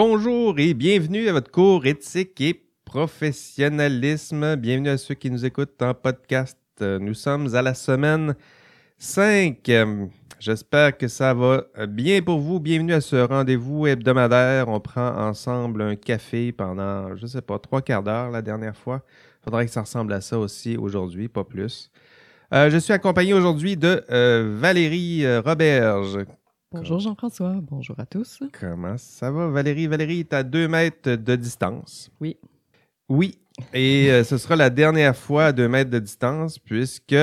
bonjour et bienvenue à votre cours éthique et professionnalisme. Bienvenue à ceux qui nous écoutent en podcast. Nous sommes à la semaine 5. Euh, J'espère que ça va bien pour vous. Bienvenue à ce rendez-vous hebdomadaire. On prend ensemble un café pendant, je sais pas, trois quarts d'heure la dernière fois. Faudrait que ça ressemble à ça aussi aujourd'hui, pas plus. Euh, je suis accompagné aujourd'hui de euh, Valérie euh, Roberge. Bonjour Jean-François, bonjour à tous. Comment ça va, Valérie? Valérie est à deux mètres de distance. Oui. Oui. Et euh, ce sera la dernière fois à deux mètres de distance, puisque.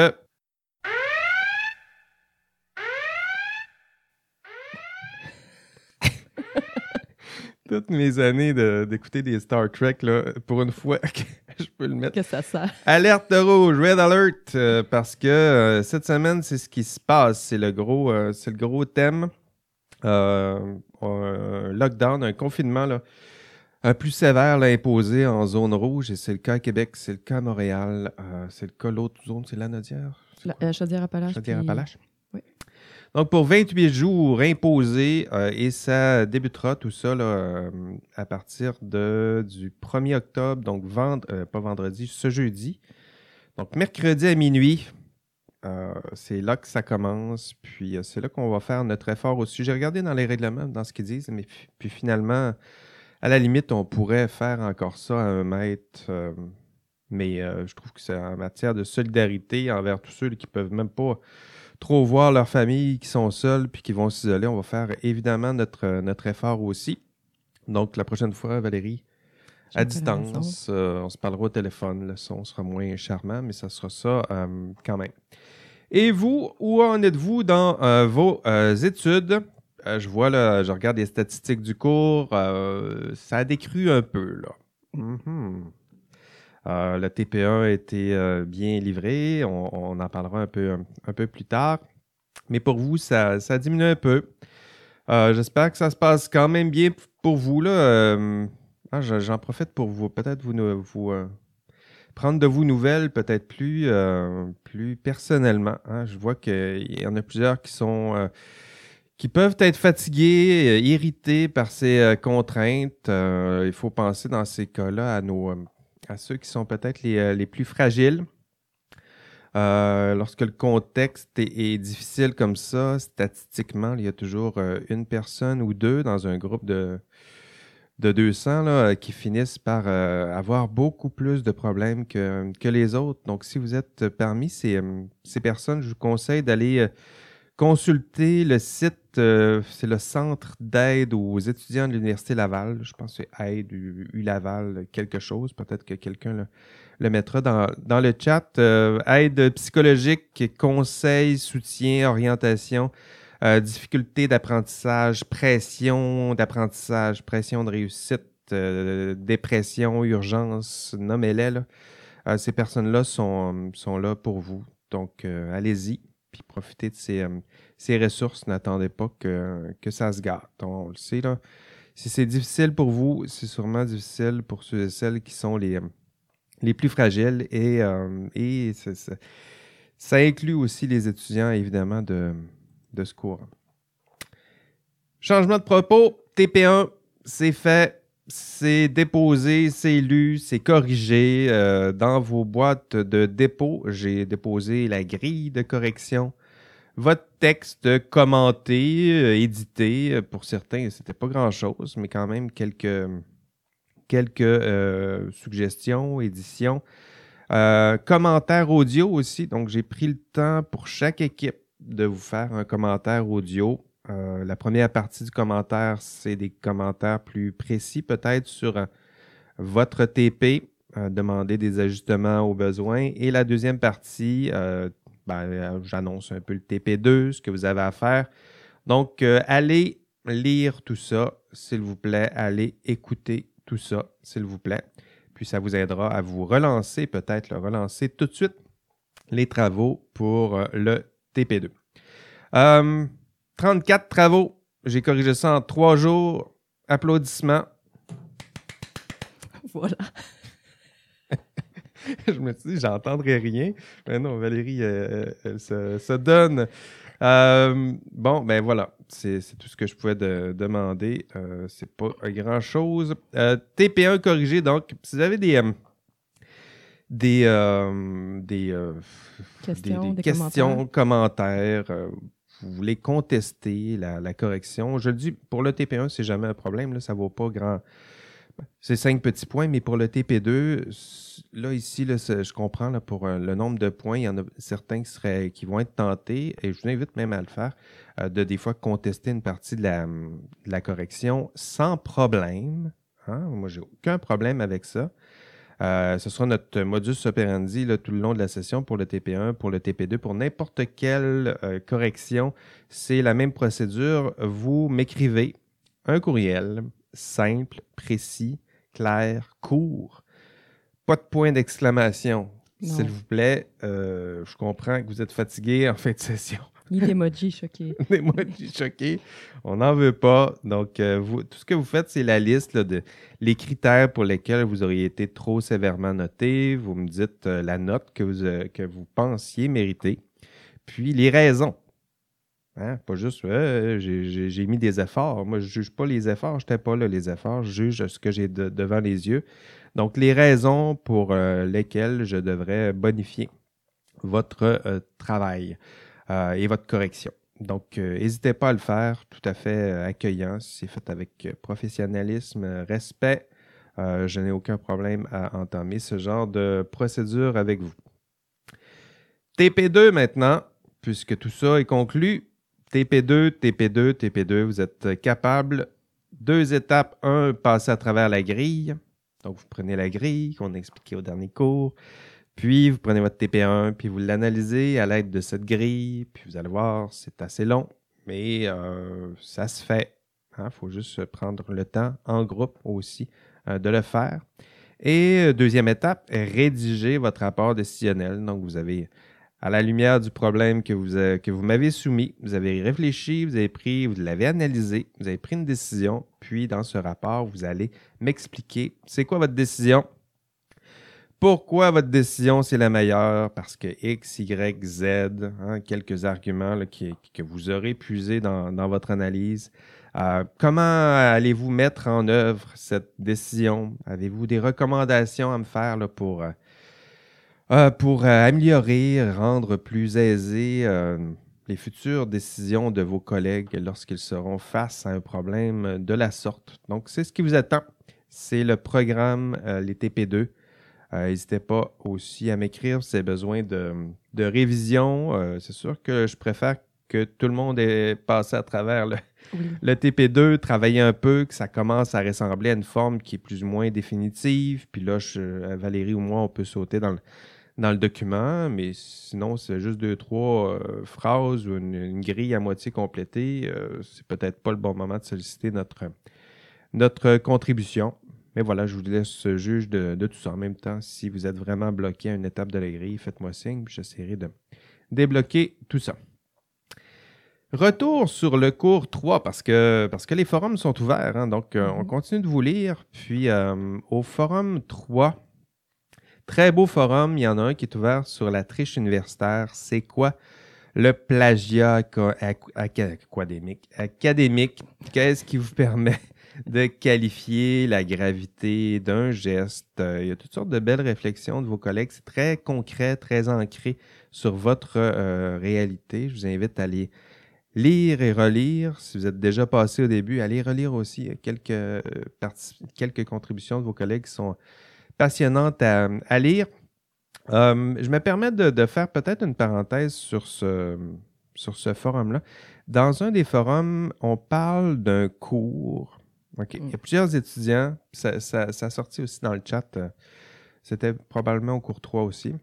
Toutes mes années de- d'écouter des Star Trek, là, pour une fois que je peux le mettre. Que ça sert. Alerte rouge, red alert, euh, parce que euh, cette semaine, c'est ce qui se passe. C'est le gros, euh, c'est le gros thème. Un lockdown, un confinement là, un plus sévère là, imposé en zone rouge. Et c'est le cas à Québec, c'est le cas à Montréal, c'est le cas l'autre zone, c'est la Nodière. La, Chaudière-Appalaches. puis- Chaudière-Appalaches. Oui. Donc, pour 28 jours imposés, euh, et ça débutera tout ça là, euh, à partir de, du 1er octobre, donc vend- euh, pas vendredi, ce jeudi. Donc, mercredi à minuit, c'est là que ça commence. Puis, c'est là qu'on va faire notre effort aussi. J'ai regardé dans les règlements, dans ce qu'ils disent, mais puis finalement, à la limite, on pourrait faire encore ça à un mètre. mais je trouve que c'est en matière de solidarité envers tous ceux qui peuvent même pas trop voir leur famille, qui sont seuls puis qui vont s'isoler. On va faire évidemment notre, euh, notre effort aussi. Donc, la prochaine fois, Valérie, à distance, euh, on se parlera au téléphone. Le son sera moins charmant, mais ça sera ça euh, quand même. Et vous, où en êtes-vous dans euh, vos études? Je vois, là, je regarde les statistiques du cours. ça a décru un peu, là. Mhm. Euh, le TP1 a été euh, bien livré. On, en parlera un peu, un, peu plus tard. Mais pour vous, ça, diminue un peu. Euh, J'espère que ça se passe quand même bien pour vous. ah, je- J'en profite pour vous, peut-être vous, prendre de vous nouvelles, peut-être plus, plus personnellement. hein. Je vois qu'il y en a plusieurs qui sont qui peuvent être fatigués, irrités par ces contraintes. Il faut penser dans ces cas-là à nos à ceux qui sont peut-être les, euh, les plus fragiles. Euh, lorsque le contexte est, difficile comme ça, statistiquement, il y a toujours euh, une personne ou deux dans un groupe de, de 200 là, qui finissent par avoir beaucoup plus de problèmes que, que les autres. Donc, si vous êtes parmi ces, ces personnes, je vous conseille d'aller consulter le site, euh, c'est le Centre d'aide aux étudiants de l'Université Laval. Je pense que c'est Aide U, Laval, quelque chose. Peut-être que quelqu'un le, mettra dans, le chat. Euh, aide psychologique, conseil, soutien, orientation, euh, difficulté d'apprentissage, pression d'apprentissage, pression de réussite, euh, dépression, urgence, nommez-les. ces personnes-là sont, là pour vous. Donc, allez-y, puis profitez de ces, euh, ces ressources. N'attendez pas que, ça se gâte. On le sait, là. Si c'est difficile pour vous, c'est sûrement difficile pour ceux et celles qui sont les, les plus fragiles. Et, euh, ça inclut aussi les étudiants, évidemment, de, de ce cours. Changement de propos, TP1, c'est fait, c'est déposé, c'est lu, c'est corrigé. Euh, dans vos boîtes de dépôt, j'ai déposé la grille de correction. Votre texte commenté, euh, édité, euh, pour certains, c'était pas grand-chose, mais quand même quelques, quelques suggestions, éditions. Commentaires audio aussi. Donc, j'ai pris le temps pour chaque équipe de vous faire un commentaire audio. Euh, la première partie du commentaire, c'est des commentaires plus précis, peut-être sur euh, votre TP, euh, demander des ajustements aux besoins. Et la deuxième partie, ben, j'annonce un peu le TP2, ce que vous avez à faire. Donc, allez lire tout ça, s'il vous plaît. Allez écouter tout ça, s'il vous plaît. Puis ça vous aidera à vous relancer, peut-être relancer tout de suite, les travaux pour le TP2. Euh, 34 travaux. J'ai corrigé ça en trois jours. Applaudissements. Voilà. je me suis dit, j'entendrai rien. Mais non, Valérie, euh, elle se, se donne Euh, bon, ben voilà. C'est tout ce que je pouvais demander. Euh, c'est pas grand-chose. Euh, TP1 corrigé, donc, si vous avez des... des, des, questions, commentaires, vous voulez contester la, correction. Je le dis, pour le TP1, c'est jamais un problème. Là, ça ne vaut pas grand, c'est cinq petits points, mais pour le TP2, là, ici, je comprends pour euh, le nombre de points, il y en a certains qui, seraient, qui vont être tentés, et je vous invite même à le faire, euh, de des fois contester une partie de la, correction sans problème. Hein. Moi, j'ai aucun problème avec ça. Euh, ce sera notre modus operandi tout le long de la session pour le TP1, pour le TP2, pour n'importe quelle correction. C'est la même procédure. Vous m'écrivez un courriel simple, précis, clair, court. Pas de point d'exclamation. S'il vous plaît, euh, je comprends que vous êtes fatigué en fin de session. Il est choqué. On n'en veut pas. Donc, euh, tout ce que vous faites, c'est la liste de les critères pour lesquels vous auriez été trop sévèrement noté. Vous me dites euh, la note que vous, que vous pensiez mériter. Puis les raisons. Hein? Pas juste, j'ai mis des efforts. Moi, je ne juge pas les efforts. Je n'étais pas là, les efforts. Je juge ce que j'ai devant les yeux. Donc, les raisons pour euh, lesquelles je devrais bonifier votre euh, travail euh, et votre correction. Donc, n'hésitez pas à le faire, tout à fait accueillant. c'est fait avec professionnalisme, respect, je n'ai aucun problème à entamer ce genre de procédure avec vous. TP2 maintenant, puisque tout ça est conclu, TP2, TP2, TP2, vous êtes capable. Deux étapes. Un, passer à travers la grille. Donc, vous prenez la grille qu'on a expliquée au dernier cours. Puis, vous prenez votre TP1, puis vous l'analysez à l'aide de cette grille. Puis, vous allez voir, c'est assez long, mais euh, ça se fait. Il hein. faut juste prendre le temps en groupe aussi euh, de le faire. Et euh, deuxième étape, rédiger votre rapport décisionnel. Donc, vous avez à la lumière du problème que vous, que vous m'avez soumis. Vous avez réfléchi, vous avez pris, vous l'avez analysé, vous avez pris une décision, puis dans ce rapport, vous allez m'expliquer c'est quoi votre décision, pourquoi votre décision c'est la meilleure, parce que X, Y, Z, hein, quelques arguments que vous aurez puisés dans, votre analyse. Euh, comment allez-vous mettre en œuvre cette décision? Avez-vous des recommandations à me faire pour... Euh, euh, pour améliorer, rendre plus euh, les futures décisions de vos collègues lorsqu'ils seront face à un problème de la sorte? Donc, c'est ce qui vous attend. C'est le programme, les TP2. N'hésitez pas aussi à m'écrire si vous avez besoin de, révision. c'est sûr que je préfère que tout le monde ait passé à travers le, le TP2, travailler un peu, que ça commence à ressembler à une forme qui est plus ou moins définitive. Puis là, Valérie ou moi, on peut sauter dans le, dans le document, mais sinon, c'est juste deux, trois euh, phrases ou une, grille à moitié complétée. Euh, c'est peut-être pas le bon moment de solliciter notre, notre contribution. Mais voilà, je vous laisse juge de, de, tout ça. En même temps, si vous êtes vraiment bloqué à une étape de la grille, faites-moi signe, puis j'essaierai de débloquer tout ça. Retour sur le cours 3 parce que, parce que les forums sont ouverts. Hein. donc, euh, on mm-hmm. continue de vous lire. Puis, au forum 3, Très beau forum. Il y en a un qui est ouvert sur la triche universitaire. C'est quoi le plagiat académique? Académique, qu'est-ce qui vous permet de qualifier la gravité d'un geste? Il y a toutes sortes de belles réflexions de vos collègues. C'est très concret, très ancré sur votre euh, réalité. Je vous invite à aller lire et relire. Si vous êtes déjà passé au début, allez relire aussi quelques, euh, quelques contributions de vos collègues qui sont passionnante à, lire. Euh, je me permets de, faire peut-être une parenthèse sur ce, sur ce forum-là. Dans un des forums, on parle d'un cours. Il y a mm. plusieurs étudiants, ça, ça, a sorti aussi dans le chat, euh, c'était probablement au cours 3 aussi.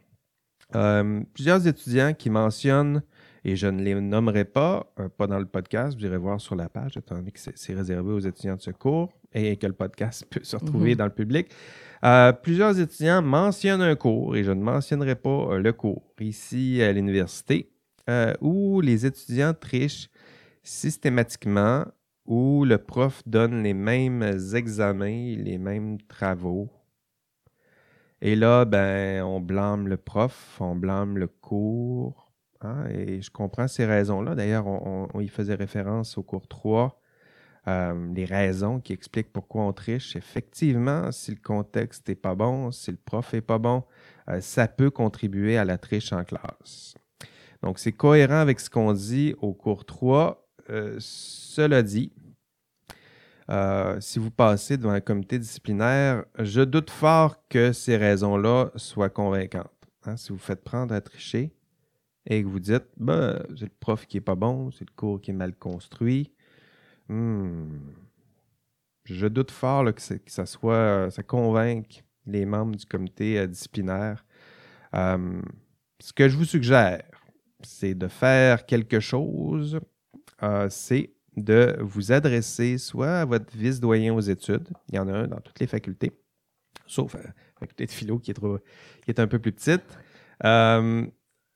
Euh, plusieurs étudiants qui mentionnent, et je ne les nommerai pas, pas dans le podcast, vous irez voir sur la page, étant donné que c'est réservé aux étudiants de ce cours et que le podcast peut se retrouver mm-hmm. dans le public. Euh, plusieurs étudiants mentionnent un cours, et je ne mentionnerai pas euh, le cours, ici à l'université, euh, où les étudiants trichent systématiquement, où le prof donne les mêmes examens, les mêmes travaux. Et là, ben, on blâme le prof, on blâme le cours. Hein, et je comprends ces raisons-là. D'ailleurs, on, y faisait référence au cours 3, euh, les raisons qui expliquent pourquoi on triche. Effectivement, si le contexte n'est pas bon, si le prof n'est pas bon, euh, ça peut contribuer à la triche en classe. Donc, c'est cohérent avec ce qu'on dit au cours 3. Euh, cela dit, si vous passez devant un comité disciplinaire, je doute fort que ces raisons-là soient convaincantes. Hein. si vous faites prendre à tricher, et que vous dites, bah, c'est le prof qui est pas bon, c'est le cours qui est mal construit, hmm, je doute fort que, ça soit, ça convainque les membres du comité euh, disciplinaire. Euh, ce que je vous suggère, c'est de faire quelque chose, euh, c'est de vous adresser soit à votre vice-doyen aux études, il y en a un dans toutes les facultés, sauf la faculté de philo qui est, un peu plus petite.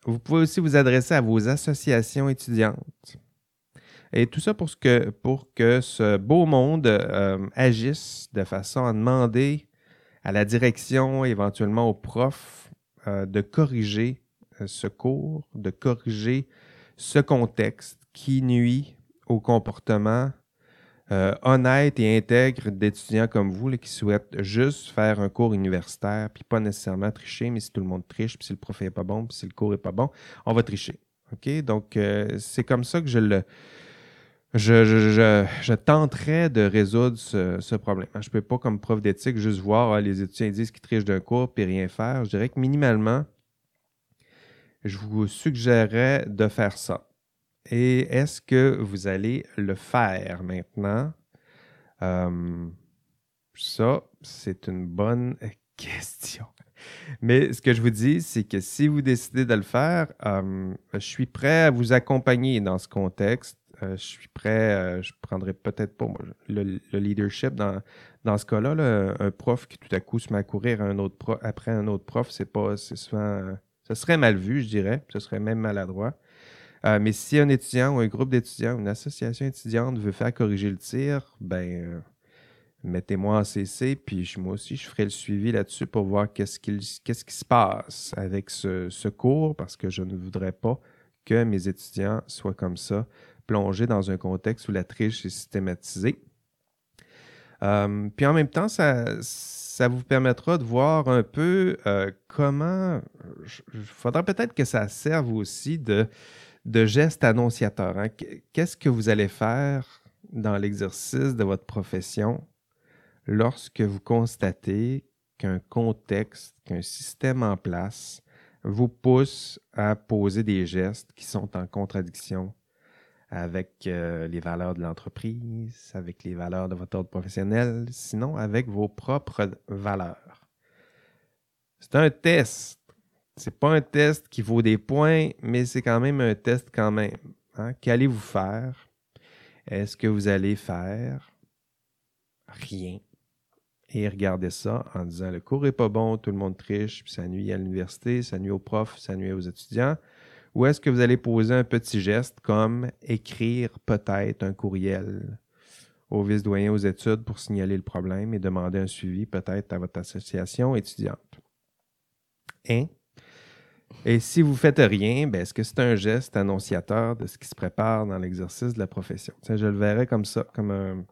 Vous pouvez aussi vous adresser à vos associations étudiantes. Et tout ça pour, que, ce beau monde euh, agisse de façon à demander à la direction, éventuellement aux profs, euh, de corriger euh, ce cours, de corriger ce contexte qui nuit au comportement euh, honnête et intègre d'étudiants comme vous qui souhaitent juste faire un cours universitaire, puis pas nécessairement tricher, mais si tout le monde triche, puis si le prof n'est pas bon, puis si le cours n'est pas bon, on va tricher. OK? Donc, euh, c'est comme ça que je le. Je, je, tenterai de résoudre ce, problème. Je ne peux pas, comme prof d'éthique, juste voir ah, les étudiants disent qu'ils trichent d'un cours puis rien faire. Je dirais que minimalement, je vous suggérerais de faire ça. Et est-ce que vous allez le faire maintenant? Euh, ça, c'est une bonne question. Mais ce que je vous dis, c'est que si vous décidez de le faire, euh, je suis prêt à vous accompagner dans ce contexte. Euh, je suis prêt, je prendrai peut-être pas le, leadership dans, dans ce cas-là. un prof qui tout à coup se met à courir un autre après un autre prof, c'est pas, c'est souvent, ce serait mal vu, je dirais. Ce serait même maladroit. Euh, mais si un étudiant ou un groupe d'étudiants, une association étudiante veut faire corriger le tir, ben euh, mettez-moi en CC, puis moi aussi, je ferai le suivi là-dessus pour voir qu'est-ce, qui se passe avec ce, cours, parce que je ne voudrais pas que mes étudiants soient comme ça, plongés dans un contexte où la triche est systématisée. Euh, puis en même temps, ça, vous permettra de voir un peu comment. Il faudra peut-être que ça serve aussi de de gestes annonciateurs. Hein. Qu'est-ce que vous allez faire dans l'exercice de votre profession lorsque vous constatez qu'un contexte, qu'un système en place vous pousse à poser des gestes qui sont en contradiction avec euh, les valeurs de l'entreprise, avec les valeurs de votre ordre professionnel, sinon avec vos propres valeurs? C'est un test c'est pas un test qui vaut des points, mais c'est quand même un test quand même. Hein. Qu'allez-vous faire? Est-ce que vous allez faire rien? Et regardez ça en disant le cours est pas bon, tout le monde triche, puis ça nuit à l'université, ça nuit aux profs, ça nuit aux étudiants. Ou est-ce que vous allez poser un petit geste comme écrire peut-être un courriel au vice-doyen aux études pour signaler le problème et demander un suivi peut-être à votre association étudiante? Hein? Et si vous faites rien, ben, est-ce que c'est un geste annonciateur de ce qui se prépare dans l'exercice de la profession? je le verrais comme ça, comme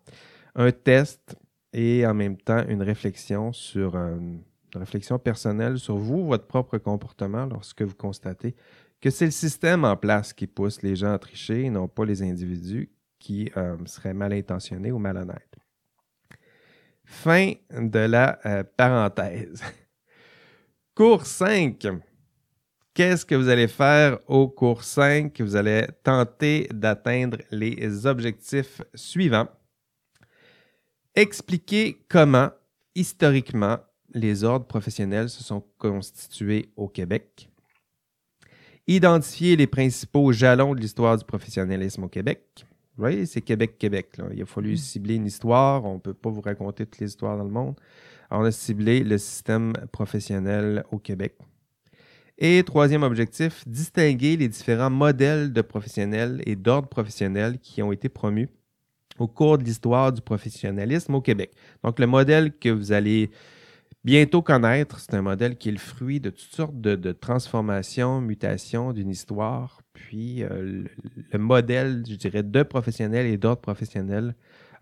un, test et en même temps une réflexion sur euh, une réflexion personnelle sur vous, votre propre comportement lorsque vous constatez que c'est le système en place qui pousse les gens à tricher et non pas les individus qui euh, seraient mal intentionnés ou malhonnêtes. Fin de la euh, parenthèse. Cours 5. Qu'est-ce que vous allez faire au cours 5? Vous allez tenter d'atteindre les objectifs suivants. Expliquer comment, historiquement, les ordres professionnels se sont constitués au Québec. Identifier les principaux jalons de l'histoire du professionnalisme au Québec. Vous voyez, c'est Québec-Québec. Il a fallu mm. cibler une histoire. On ne peut pas vous raconter toutes les histoires dans le monde. on a ciblé le système professionnel au Québec. Et troisième objectif, distinguer les différents modèles de professionnels et d'ordres professionnels qui ont été promus au cours de l'histoire du professionnalisme au Québec. Donc, le modèle que vous allez bientôt connaître. C'est un modèle qui est le fruit de toutes sortes de, transformations, mutations d'une histoire. Puis euh, le, modèle, je dirais, de professionnels et d'autres professionnels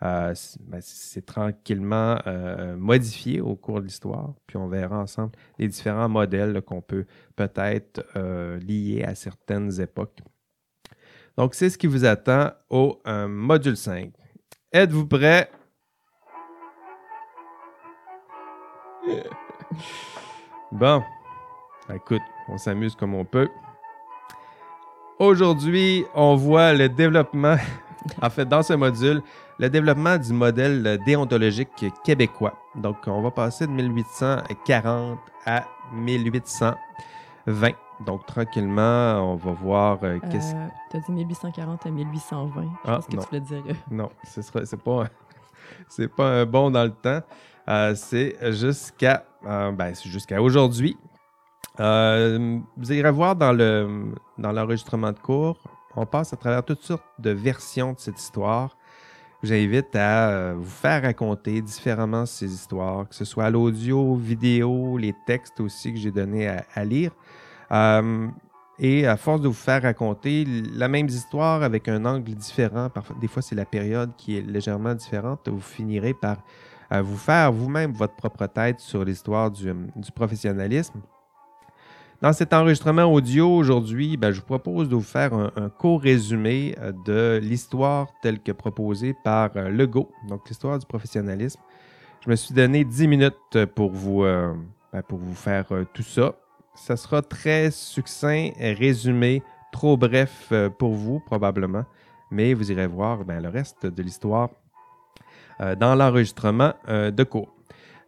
euh, ben, c'est tranquillement euh, modifié au cours de l'histoire. Puis on verra ensemble les différents modèles qu'on peut peut-être lier à certaines époques. Donc, c'est ce qui vous attend au module 5. Êtes-vous prêts? Bon, écoute, on s'amuse comme on peut. Aujourd'hui, on voit le développement, en fait, dans ce module, le développement du modèle déontologique québécois. Donc, on va passer de 1840 à 1820. Donc, tranquillement, on va voir euh, qu'est-ce euh, Tu as dit 1840 à 1820. Je ah, pense que tu voulais dire. Euh. Non, ce sera, c'est pas, c'est pas un bon dans le temps. C'est jusqu'à ben, jusqu'à aujourd'hui. vous irez voir dans le dans l'enregistrement de cours, on passe à travers toutes sortes de versions de cette histoire. J'invite à vous faire raconter différemment ces histoires, que ce soit l'audio, vidéo, les textes aussi que j'ai donné à lire. Euh, et à force de vous faire raconter la même histoire avec un angle différent, parfois, des fois c'est la période qui est légèrement différente, vous finirez par euh, vous faire vous-même votre propre tête sur l'histoire du, professionnalisme. Dans cet enregistrement audio aujourd'hui, ben, je vous propose de vous faire un, court résumé euh, de l'histoire telle que proposée par Legault, donc l'histoire du professionnalisme. Je me suis donné 10 minutes pour vous, ben, pour vous faire tout ça. Ça sera très succinct, résumé, trop bref euh, pour vous probablement, mais vous irez voir ben, le reste de l'histoire euh, dans l'enregistrement euh, de cours.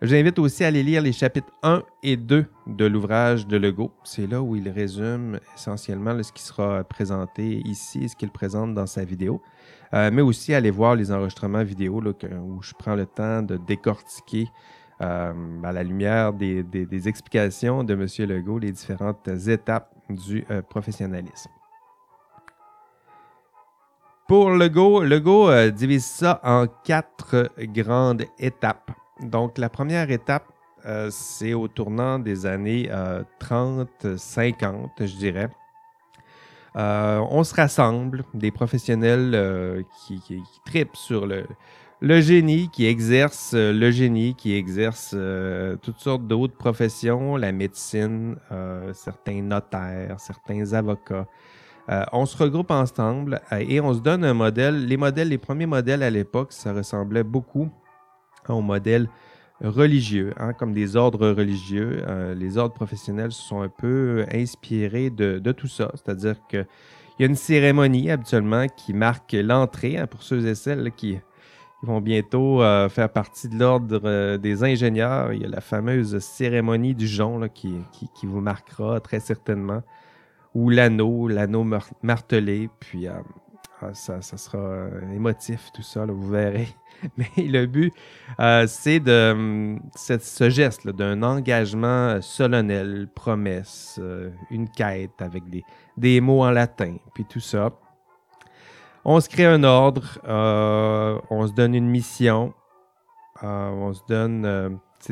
J'invite aussi à aller lire les chapitres 1 et 2 de l'ouvrage de Legault. C'est là où il résume essentiellement ce qui sera présenté ici ce qu'il présente dans sa vidéo. mais aussi aller voir les enregistrements vidéo où je prends le temps de décortiquer euh, à la lumière des, explications de M. Legault, les différentes étapes du euh, professionnalisme. Pour Legault, Legault euh, divise ça en quatre grandes étapes. Donc, la première étape, c'est au tournant des années 30-50, je dirais. on se rassemble, des professionnels qui, tripent sur le, génie qui exerce euh, le génie qui exerce euh, toutes sortes d'autres professions, la médecine, euh, certains notaires, certains avocats. on se regroupe ensemble et on se donne un modèle. Les les premiers modèles à l'époque, ça ressemblait beaucoup aux modèles religieux, hein, comme des ordres religieux. les ordres professionnels se sont un peu inspirés de, tout ça, c'est-à-dire qu'il y a une cérémonie habituellement qui marque l'entrée hein, pour ceux et celles qui vont bientôt euh, faire partie de l'ordre euh, des ingénieurs. Il y a la fameuse cérémonie du jonc qui, qui, vous marquera très certainement. Ou l'anneau, l'anneau martelé. Puis euh, ça, sera émotif, tout ça, vous verrez. Mais le but, c'est de ce geste d'un engagement solennel, promesse, une quête avec des, des mots en latin, puis tout ça. On se crée un ordre, euh, on se donne une mission, euh, on se donne. Euh,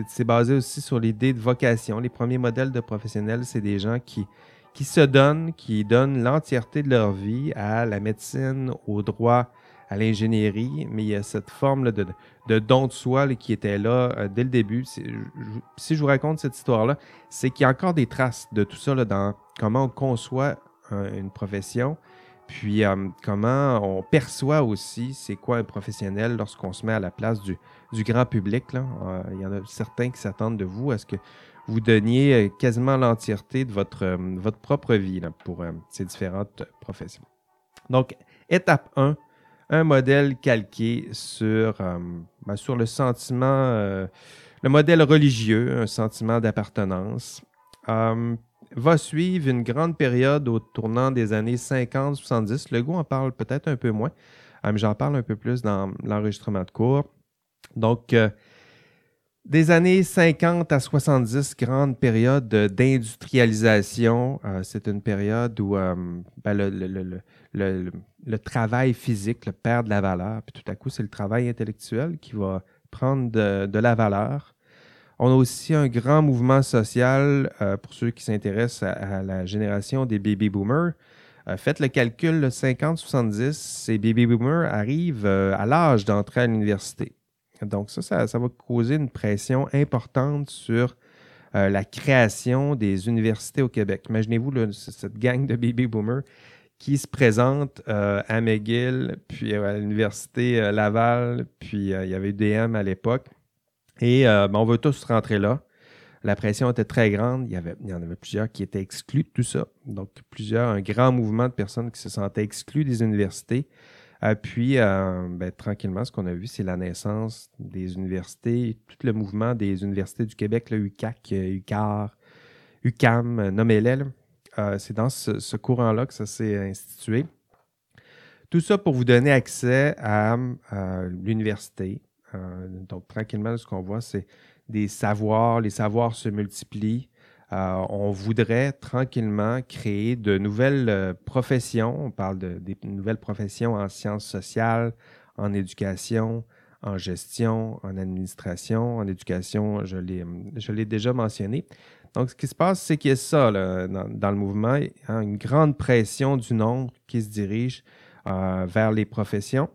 c'est basé aussi sur l'idée de vocation. Les premiers modèles de professionnels, c'est des gens qui, qui se donnent, qui donnent l'entièreté de leur vie à la médecine, au droit, à l'ingénierie, mais il y a cette forme de, de, don de soi qui était là dès le début. Si je vous raconte cette histoire-là, c'est qu'il y a encore des traces de tout ça dans comment on conçoit une profession, puis euh, comment on perçoit aussi c'est quoi un professionnel lorsqu'on se met à la place du, grand public. Euh, il y en a certains qui s'attendent de vous à ce que vous donniez euh, quasiment l'entièreté de votre, votre propre vie pour ces différentes professions. Donc, étape 1, un modèle calqué sur, ben, sur le sentiment, le modèle religieux, un sentiment d'appartenance va suivre une grande période au tournant des années 50-70. Le goût en parle peut-être un peu moins, euh, mais j'en parle un peu plus dans l'enregistrement de cours. Donc, euh, des années 50 à 70, grande période d'industrialisation. Euh, c'est une période où ben, le, travail physique perd de la valeur. Puis tout à coup, c'est le travail intellectuel qui va prendre de la valeur On a aussi un grand mouvement social pour ceux qui s'intéressent à, la génération des baby boomers. faites le calcul, 50-70, ces baby boomers arrivent à l'âge d'entrer à l'université. Donc ça, ça, va causer une pression importante sur euh, la création des universités au Québec. Imaginez-vous cette gang de baby boomers qui se présente euh, à McGill, puis à l'université euh, Laval, puis il y avait UDM à l'époque. Et ben, on veut tous rentrer là. La pression était très grande. Il y, il y en avait plusieurs qui étaient exclus de tout ça. Donc, plusieurs, un grand mouvement de personnes qui se sentaient exclus des universités. Euh, puis, euh, ben, tranquillement, ce qu'on a vu, c'est la naissance des universités, tout le mouvement des universités du Québec, le UCAC, UCAR, UCAM, nommez-les. Euh, c'est dans ce, courant-là que ça s'est institué. Tout ça pour vous donner accès à, l'université. donc, tranquillement, ce qu'on voit, c'est des savoirs, les savoirs se multiplient. Euh, on voudrait tranquillement créer de nouvelles euh, professions. On parle de, nouvelles professions en sciences sociales, en éducation, en gestion, en administration, en éducation, je l'ai déjà mentionné. Donc, ce qui se passe, c'est qu'il y a ça dans, le mouvement, hein, une grande pression du nombre qui se dirige euh, vers les professions,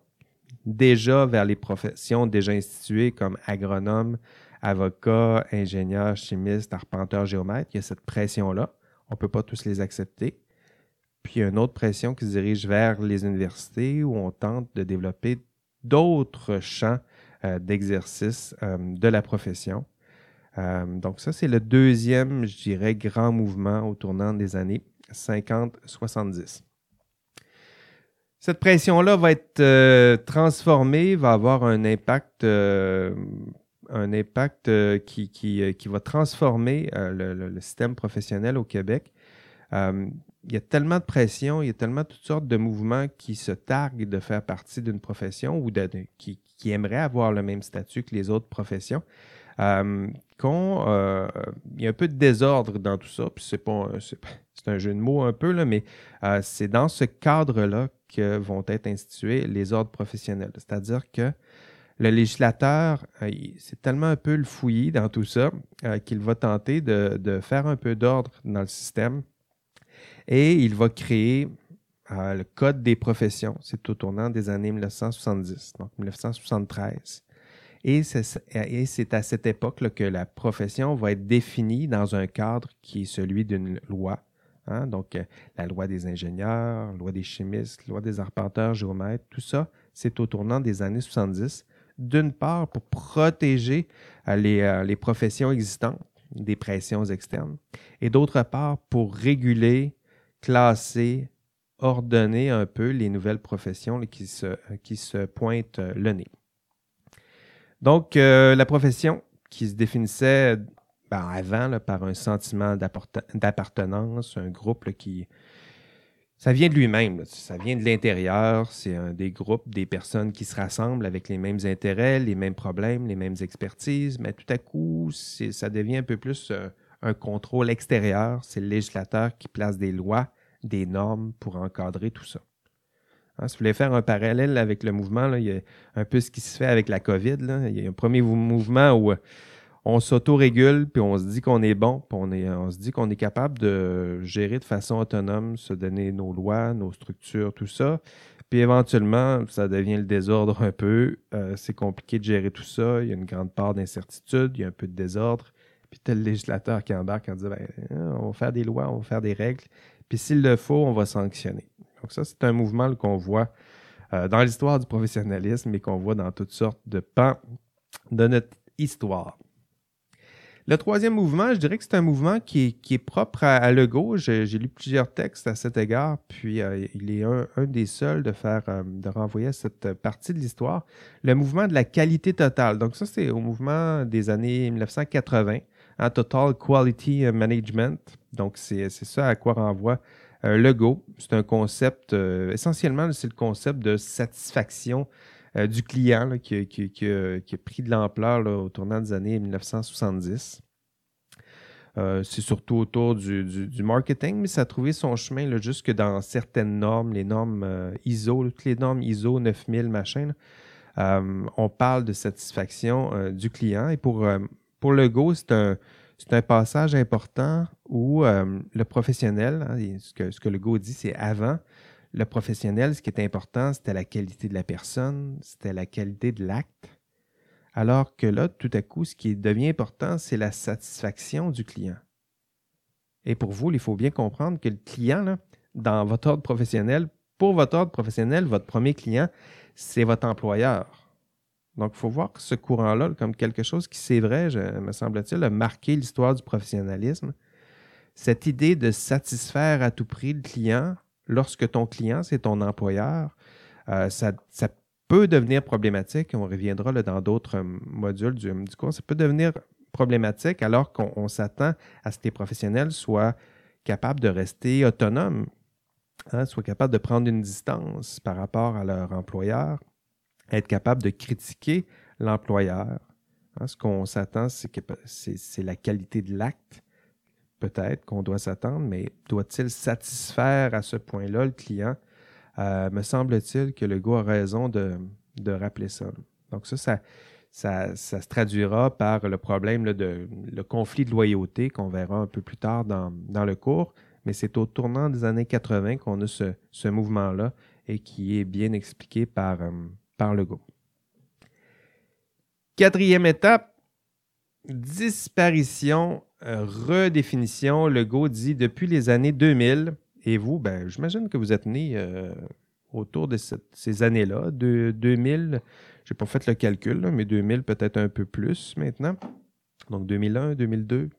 déjà vers les professions déjà instituées comme agronome, avocats, ingénieurs, chimistes, arpenteurs, géomètres, il y a cette pression-là. On ne peut pas tous les accepter. Puis il y a une autre pression qui se dirige vers les universités où on tente de développer d'autres champs euh, d'exercice euh, de la profession. Euh, donc ça, c'est le deuxième, je dirais, grand mouvement au tournant des années 50-70. Cette pression-là va être transformée, va avoir un impact un impact euh, qui, euh, qui, va transformer euh, le, système professionnel au Québec. il y a tellement de pression, il y a tellement toutes sortes de mouvements qui se targuent de faire partie d'une profession ou de, qui, qui, aimeraient avoir le même statut que les autres professions. qu'on, il y a un peu de désordre dans tout ça, puis c'est pas c'est un jeu de mots un peu, là, mais c'est dans ce cadre-là que vont être institués les ordres professionnels. C'est-à-dire que le législateur, euh, c'est tellement un peu le fouillis dans tout ça euh, qu'il va tenter de, faire un peu d'ordre dans le système et il va créer euh, le Code des professions. C'est au tournant des années 1970, donc 1973. Et c'est à cette époque que la profession va être définie dans un cadre qui est celui d'une loi. Hein. Donc, la loi des ingénieurs, la loi des chimistes, la loi des arpenteurs, géomètres, tout ça, c'est au tournant des années 70 d'une part pour protéger euh, euh, les, professions existantes des pressions externes, et d'autre part pour réguler, classer, ordonner un peu les nouvelles professions qui, se, pointent euh, le nez. Donc, la profession qui se définissait ben, avant par un sentiment d'appartenance, un groupe qui, ça vient de lui-même, ça vient de l'intérieur. C'est un des groupes, des personnes qui se rassemblent avec les mêmes intérêts, les mêmes problèmes, les mêmes expertises, mais tout à coup, ça devient un peu plus euh, un contrôle extérieur. C'est le législateur qui place des lois, des normes pour encadrer tout ça. Hein, si vous voulez faire un parallèle avec le mouvement, il y a un peu ce qui se fait avec la COVID. Il y a un premier mouvement où on s'auto-régule, puis on se dit qu'on est bon, puis on, se dit qu'on est capable de gérer de façon autonome, se donner nos lois, nos structures, tout ça. Puis éventuellement, ça devient le désordre un peu. Euh, c'est compliqué de gérer tout ça. Il y a une grande part d'incertitude, il y a un peu de désordre. Puis le législateur qui embarque en disant ben, on va faire des lois, on va faire des règles. Puis s'il le faut, on va sanctionner. Donc ça, c'est un mouvement qu'on voit euh, dans l'histoire du professionnalisme et qu'on voit dans toutes sortes de pans de notre histoire. Le troisième mouvement, je dirais que c'est un mouvement qui est, propre à, Legault. J'ai lu plusieurs textes à cet égard, puis euh, il est un, des seuls de faire euh, de renvoyer à cette partie de l'histoire. Le mouvement de la qualité totale. Donc ça, c'est au mouvement des années 1980, un Total Quality Management. Donc c'est ça à quoi renvoie euh, Legault. C'est un concept, essentiellement, c'est le concept de satisfaction euh, du client qui, a pris de l'ampleur au tournant des années 1970. Euh, c'est surtout autour du, marketing, mais ça a trouvé son chemin jusque dans certaines normes, les normes euh, ISO, toutes les normes ISO 9000, machin. on parle de satisfaction du client et pour, pour le Go, c'est un, passage important où le professionnel, hein, ce que le Go dit, c'est avant. Le professionnel, ce qui est important, c'était la qualité de la personne, c'était la qualité de l'acte. Alors que là, tout à coup, ce qui devient important, c'est la satisfaction du client. Et pour vous, il faut bien comprendre que le client, dans votre ordre professionnel, pour votre ordre professionnel, votre premier client, c'est votre employeur. Donc, il faut voir ce courant-là comme quelque chose qui, c'est vrai, me semble-t-il, a marqué l'histoire du professionnalisme. Cette idée de satisfaire à tout prix le client lorsque ton client, c'est ton employeur, euh, ça, peut devenir problématique. On reviendra dans d'autres modules du, cours. Ça peut devenir problématique alors qu'on s'attend à ce que les professionnels soient capables de rester autonomes, hein, soient capables de prendre une distance par rapport à leur employeur, être capable de critiquer l'employeur. Hein, ce qu'on s'attend, c'est la qualité de l'acte, peut-être qu'on doit s'attendre, mais doit-il satisfaire à ce point-là le client? Euh, me semble-t-il que le a raison de, rappeler ça. Donc ça, ça, se traduira par le problème de le conflit de loyauté qu'on verra un peu plus tard dans, le cours, mais c'est au tournant des années 80 qu'on a ce, mouvement-là et qui est bien expliqué par, euh, par Legault. Quatrième étape, disparition, redéfinition. Legault dit depuis les années 2000, et vous, ben, j'imagine que vous êtes né euh, autour de ces années-là, de 2000, je n'ai pas fait le calcul, mais 2000 peut-être un peu plus maintenant. Donc 2001, 2002,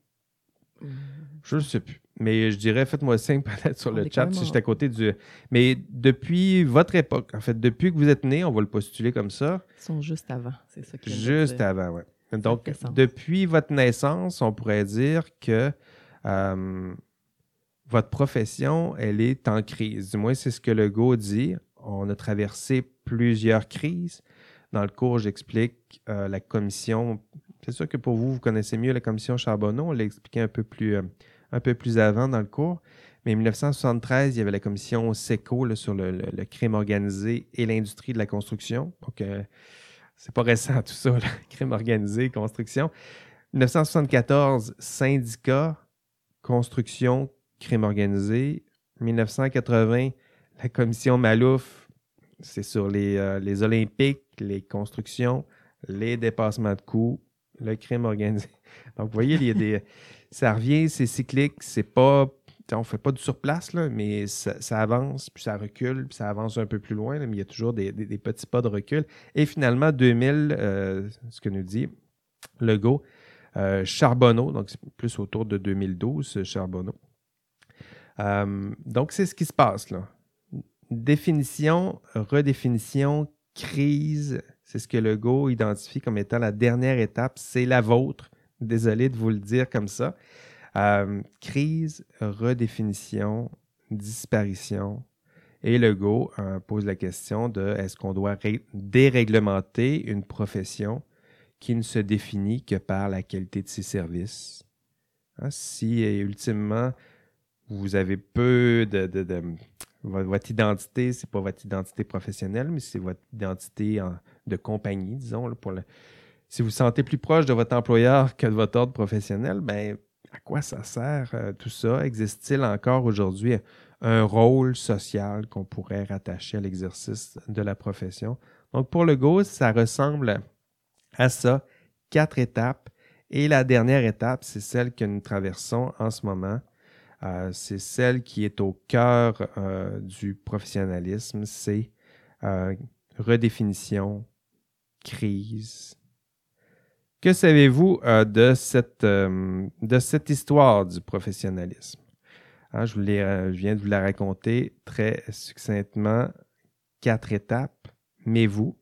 je ne sais plus. Mais je dirais, faites-moi signe peut-être sur le chat si j'étais à côté du. Mais depuis votre époque, en fait, depuis que vous êtes né, on va le postuler comme ça. Ils sont juste avant, c'est ça qui Juste avant, oui. Donc, depuis votre naissance, on pourrait dire que euh, votre profession, elle est en crise. Du moins, c'est ce que le Go dit. On a traversé plusieurs crises. Dans le cours, j'explique euh, la commission c'est sûr que pour vous, vous connaissez mieux la commission Charbonneau. On l'a expliqué un peu plus, euh, un peu plus avant dans le cours. Mais en 1973, il y avait la commission SECO sur le, crime organisé et l'industrie de la construction. Donc, c'est pas récent tout ça, crime organisé, construction. 1974, syndicat, construction, crime organisé. 1980, la commission Malouf, c'est sur les, euh, les Olympiques, les constructions, les dépassements de coûts, le crime organisé. Donc, vous voyez, des, ça revient, c'est cyclique, c'est pas. On ne fait pas du surplace, là, mais ça, avance, puis ça recule, puis ça avance un peu plus loin, mais il y a toujours des, petits pas de recul. Et finalement, 2000, euh, ce que nous dit Legault, euh, Charbonneau, donc c'est plus autour de 2012, Charbonneau. Euh, donc, c'est ce qui se passe là. Définition, redéfinition, crise, c'est ce que Legault identifie comme étant la dernière étape. C'est la vôtre. Désolé de vous le dire comme ça. Euh, crise, redéfinition, disparition. Et Legault euh, pose la question de est-ce qu'on doit déréglementer une profession qui ne se définit que par la qualité de ses services? Hein, si ultimement vous avez peu de, votre identité, c'est pas votre identité professionnelle, mais c'est votre identité de compagnie, disons. Si vous vous sentez plus proche de votre employeur que de votre ordre professionnel, ben à quoi ça sert euh, tout ça? Existe-t-il encore aujourd'hui un rôle social qu'on pourrait rattacher à l'exercice de la profession? Donc, pour le Go, ça ressemble à ça, quatre étapes. Et la dernière étape, c'est celle que nous traversons en ce moment, euh, c'est celle qui est au cœur euh, du professionnalisme, c'est redéfinition, crise. Que savez-vous de, cette, de cette histoire du professionnalisme? Hein, je, je, viens de vous la raconter très succinctement, quatre étapes, mais vous,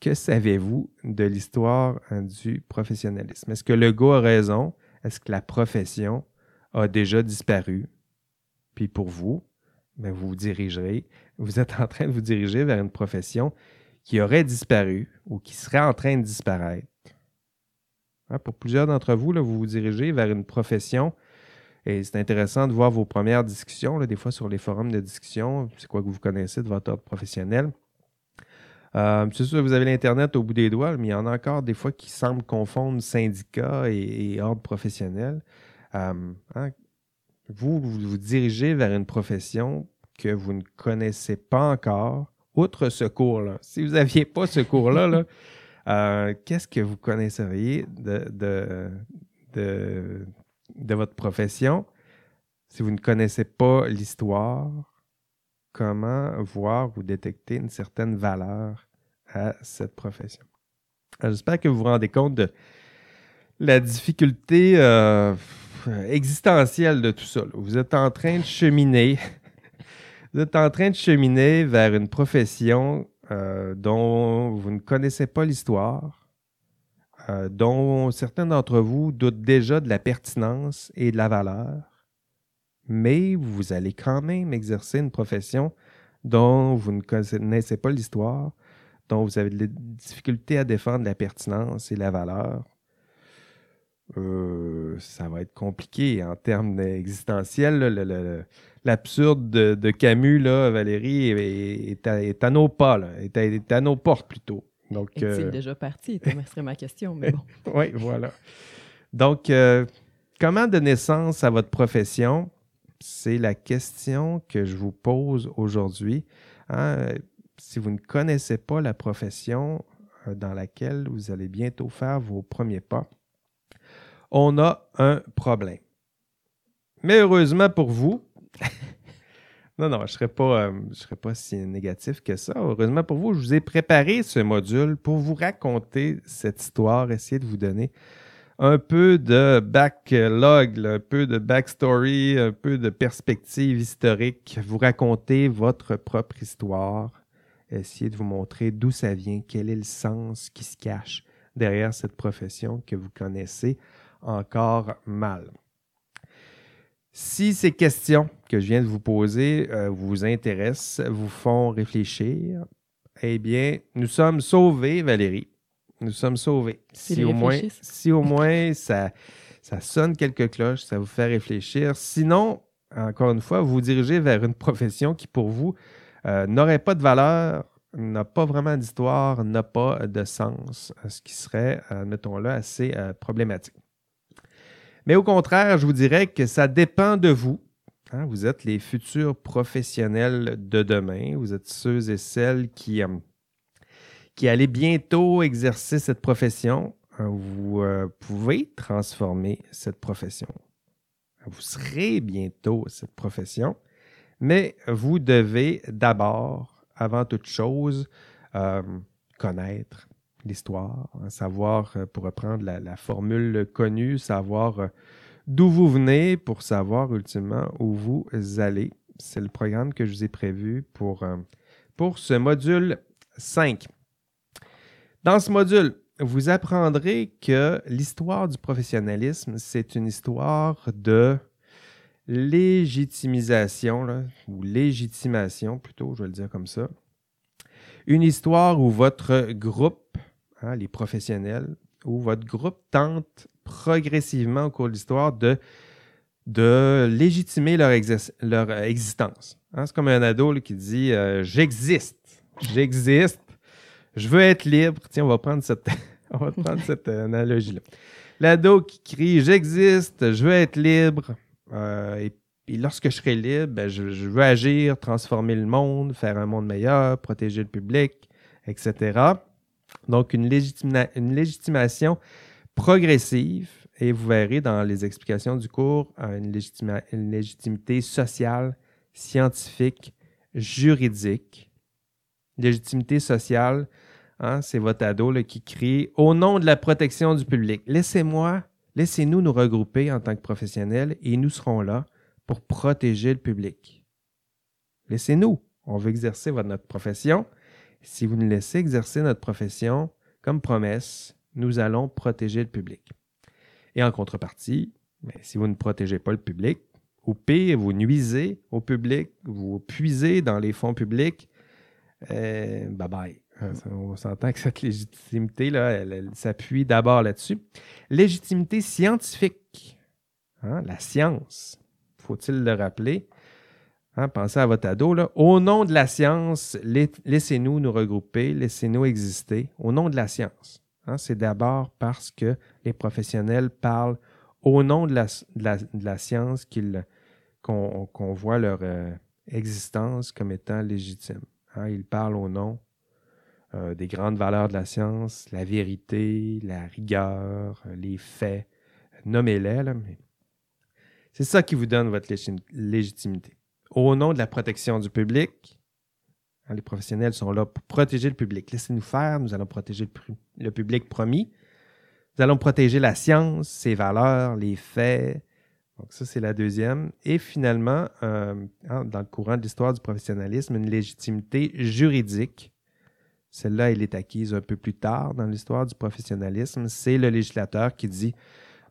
que savez-vous de l'histoire du professionnalisme? Est-ce que le gars a raison? Est-ce que la profession a déjà disparu? Puis pour vous, ben, vous vous dirigerez, vous êtes en train de vous diriger vers une profession qui aurait disparu ou qui serait en train de disparaître. Hein, pour plusieurs d'entre vous, là, vous vous dirigez vers une profession et c'est intéressant de voir vos premières discussions, là, des fois sur les forums de discussion, c'est quoi que vous connaissez de votre ordre professionnel. Euh, c'est sûr, vous avez l'Internet au bout des doigts, mais il y en a encore des fois qui semblent confondre syndicat et, ordre professionnel. Euh, hein, vous, vous vous dirigez vers une profession que vous ne connaissez pas encore, outre ce cours-là. Si vous n'aviez pas ce cours-là, euh, qu'est-ce que vous de, de votre profession si vous ne connaissez pas l'histoire? comment voir ou détecter une certaine valeur à cette profession? J'espère que vous vous rendez compte de la difficulté euh, existentielle de tout ça. Vous êtes en train de cheminer. vous êtes en train de cheminer vers une profession euh, dont vous ne connaissez pas l'histoire, euh, dont certains d'entre vous doutent déjà de la pertinence et de la valeur mais vous allez quand même exercer une profession dont vous ne connaissez pas l'histoire, dont vous avez des difficultés à défendre la pertinence et la valeur. Euh, ça va être compliqué en termes existentiels. L'absurde de, Camus, là, Valérie, est, à, nos pas, est, à, nos portes plutôt. Donc, Est-il euh, déjà parti? Serait ma question, mais bon. oui, voilà. Donc, euh, comment de naissance à votre profession? c'est la question que je vous pose aujourd'hui. Hein. Si vous ne connaissez pas la profession euh, dans laquelle vous allez bientôt faire vos premiers pas, on a un problème. Mais heureusement pour vous, non, non, je ne serais, pas, euh, serais pas si négatif que ça. Heureusement pour vous, je vous ai préparé ce module pour vous raconter cette histoire, essayer de vous donner un peu de backlog, un peu de backstory, un peu de perspective historique, vous raconter votre propre histoire, essayer de vous montrer d'où ça vient, quel est le sens qui se cache derrière cette profession que vous connaissez encore mal. Si ces questions que je viens de vous poser euh, vous intéressent, vous font réfléchir, eh bien, nous sommes sauvés, Valérie nous sommes sauvés. Si au, moins, si au moins ça, ça sonne quelques cloches, ça vous fait réfléchir. Sinon, encore une fois, vous vous dirigez vers une profession qui, pour vous, euh, n'aurait pas de valeur, n'a pas vraiment d'histoire, n'a pas de sens, ce qui serait, admettons-le, assez euh, problématique. Mais au contraire, je vous dirais que ça dépend de vous. Hein. Vous êtes les futurs professionnels de demain. Vous êtes ceux et celles qui, euh, allez bientôt exercer cette profession, euh, vous euh, pouvez transformer cette profession. Vous serez bientôt cette profession, mais vous devez d'abord, avant toute chose, euh, connaître l'histoire, savoir, pour reprendre la, formule connue, savoir d'où vous venez pour savoir ultimement où vous allez. C'est le programme que je vous ai prévu pour, pour ce module 5. Dans ce module, vous apprendrez que l'histoire du professionnalisme, c'est une histoire de légitimisation, ou légitimation plutôt, je vais le dire comme ça. Une histoire où votre groupe, hein, les professionnels, où votre groupe tente progressivement au cours de l'histoire de, légitimer leur, leur existence. Hein, c'est comme un ado qui dit euh, J'existe, j'existe, je veux être libre. Tiens, on va prendre cette, euh, analogie-là. L'ado qui crie J'existe, je veux être libre. Euh, et, lorsque je serai libre, ben, je, veux agir, transformer le monde, faire un monde meilleur, protéger le public, etc. Donc, une, légitimation progressive. Et vous verrez dans les explications du cours euh, une, une légitimité sociale, scientifique, juridique. Légitimité sociale, Hein, c'est votre ado qui crie Au nom de la protection du public, laissez-moi, laissez-nous nous regrouper en tant que professionnels et nous serons là pour protéger le public. Laissez-nous. On veut exercer notre profession. Si vous nous laissez exercer notre profession, comme promesse, nous allons protéger le public. Et en contrepartie, ben, si vous ne protégez pas le public, ou pire, vous nuisez au public, vous puisez dans les fonds publics, euh, bye bye. On s'entend que cette légitimité-là, elle, s'appuie d'abord là-dessus. Légitimité scientifique. Hein, la science, faut-il le rappeler, Hein, pensez à votre ado. Là. Au nom de la science, laissez-nous nous regrouper, laissez-nous exister. Au nom de la science. Hein, c'est d'abord parce que les professionnels parlent au nom de la, science qu'on voit leur euh, existence comme étant légitime. Hein, ils parlent au nom euh, des grandes valeurs de la science, la vérité, la rigueur, les faits. Nommez-les, mais c'est ça qui vous donne votre légitimité. Au nom de la protection du public, hein, les professionnels sont là pour protéger le public. Laissez-nous faire, nous allons protéger le, public promis. Nous allons protéger la science, ses valeurs, les faits. Donc ça, c'est la deuxième. Et finalement, euh, hein, dans le courant de l'histoire du professionnalisme, une légitimité juridique. Celle-là, elle est acquise un peu plus tard dans l'histoire du professionnalisme. C'est le législateur qui dit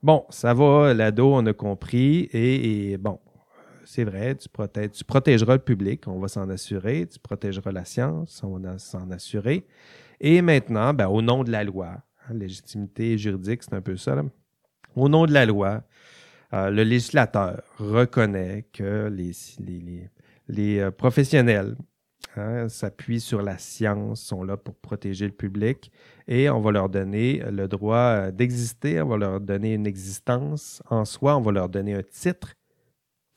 Bon, ça va, l'ado, on a compris. Et, bon, c'est vrai, tu, tu protégeras le public, on va s'en assurer. Tu protégeras la science, on va s'en assurer. Et maintenant, ben, au nom de la loi, hein, légitimité juridique, c'est un peu ça. Au nom de la loi, euh, le législateur reconnaît que les euh, professionnels Hein, s'appuient sur la science, sont là pour protéger le public et on va leur donner le droit euh, d'exister, on va leur donner une existence en soi, on va leur donner un titre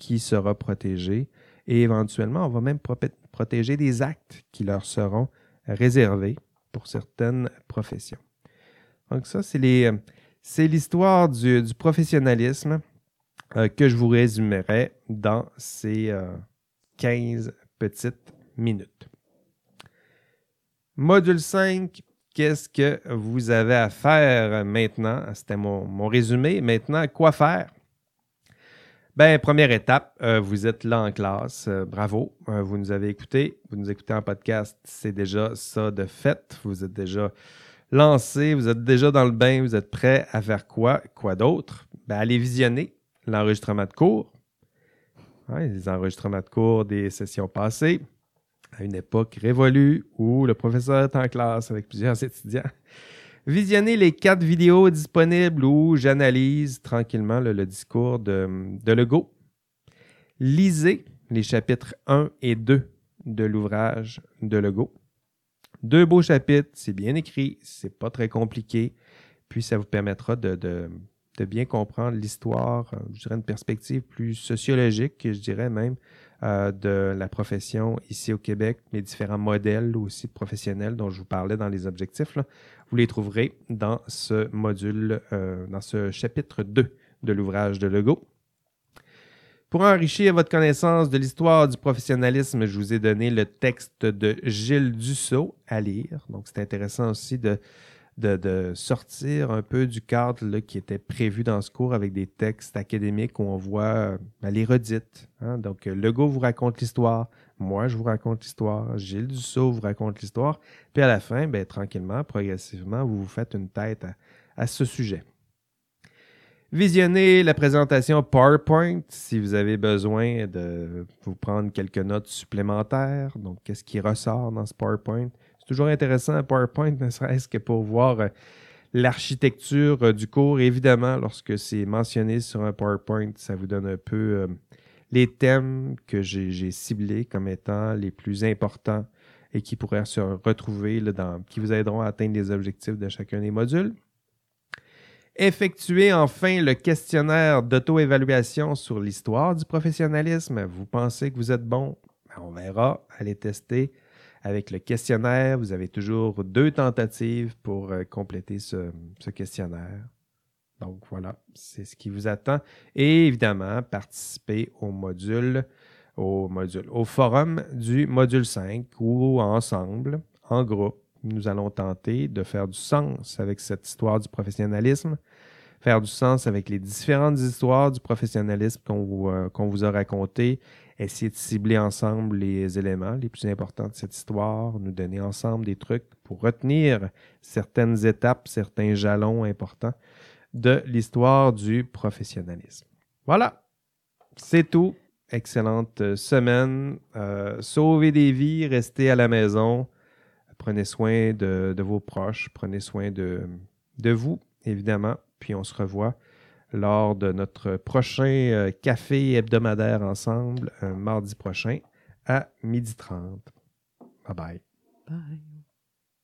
qui sera protégé et éventuellement on va même protéger des actes qui leur seront réservés pour certaines professions. Donc ça, c'est l'histoire du, professionnalisme euh, que je vous résumerai dans ces 15 euh, petites minutes. Module 5, qu'est-ce que vous avez à faire maintenant? C'était mon, résumé. Maintenant, quoi faire? Ben, première étape, euh, vous êtes là en classe. Euh, bravo. Euh, vous nous avez écouté. Vous nous écoutez en podcast. C'est déjà ça de fait. Vous êtes déjà lancé. Vous êtes déjà dans le bain. Vous êtes prêt à faire quoi? Quoi d'autre? Ben, allez visionner l'enregistrement de cours. les enregistrements de cours des sessions passées à une époque révolue où le professeur est en classe avec plusieurs étudiants. Visionnez les quatre vidéos disponibles où j'analyse tranquillement le, discours de, de Legault. Lisez les chapitres 1 et 2 de l'ouvrage de Legault. Deux beaux chapitres, c'est bien écrit, c'est pas très compliqué, puis ça vous permettra de, bien comprendre l'histoire, je dirais une perspective plus sociologique, je dirais même, euh, de la profession ici au Québec, les différents modèles aussi professionnels dont je vous parlais dans les objectifs. vous les trouverez dans ce module, euh, dans ce chapitre 2 de l'ouvrage de Legault. Pour enrichir votre connaissance de l'histoire du professionnalisme, je vous ai donné le texte de Gilles Dussault à lire. Donc, c'est intéressant aussi de, de, sortir un peu du cadre qui était prévu dans ce cours avec des textes académiques où on voit euh, ben, les redites. Hein. Donc, euh, Legault vous raconte l'histoire, moi je vous raconte l'histoire, Gilles Dussault vous raconte l'histoire, puis à la fin, ben, tranquillement, progressivement, vous vous faites une tête à, ce sujet. Visionnez la présentation PowerPoint si vous avez besoin de vous prendre quelques notes supplémentaires. Donc, qu'est-ce qui ressort dans ce PowerPoint? Toujours intéressant à PowerPoint, ne serait-ce que pour voir euh, l'architecture euh, du cours. Évidemment, lorsque c'est mentionné sur un PowerPoint, ça vous donne un peu euh, les thèmes que j'ai ciblés comme étant les plus importants et qui pourraient se retrouver dans, qui vous aideront à atteindre les objectifs de chacun des modules. Effectuez enfin le questionnaire d'auto-évaluation sur l'histoire du professionnalisme. Vous pensez que vous êtes bon? Ben, on verra. Allez tester avec le questionnaire, vous avez toujours deux tentatives pour euh, compléter ce, questionnaire. Donc voilà, c'est ce qui vous attend. Et évidemment, participer au module, au module, au forum du module 5 où ensemble, en groupe, nous allons tenter de faire du sens avec cette histoire du professionnalisme, faire du sens avec les différentes histoires du professionnalisme qu'on vous, euh, qu'on vous a racontées essayer de cibler ensemble les éléments les plus importants de cette histoire, nous donner ensemble des trucs pour retenir certaines étapes, certains jalons importants de l'histoire du professionnalisme. Voilà, c'est tout. Excellente semaine. Euh, sauvez des vies, restez à la maison. Prenez soin de, vos proches, prenez soin de vous, évidemment. Puis on se revoit lors de notre prochain café hebdomadaire ensemble, mardi prochain à 12h30. Bye bye. Bye.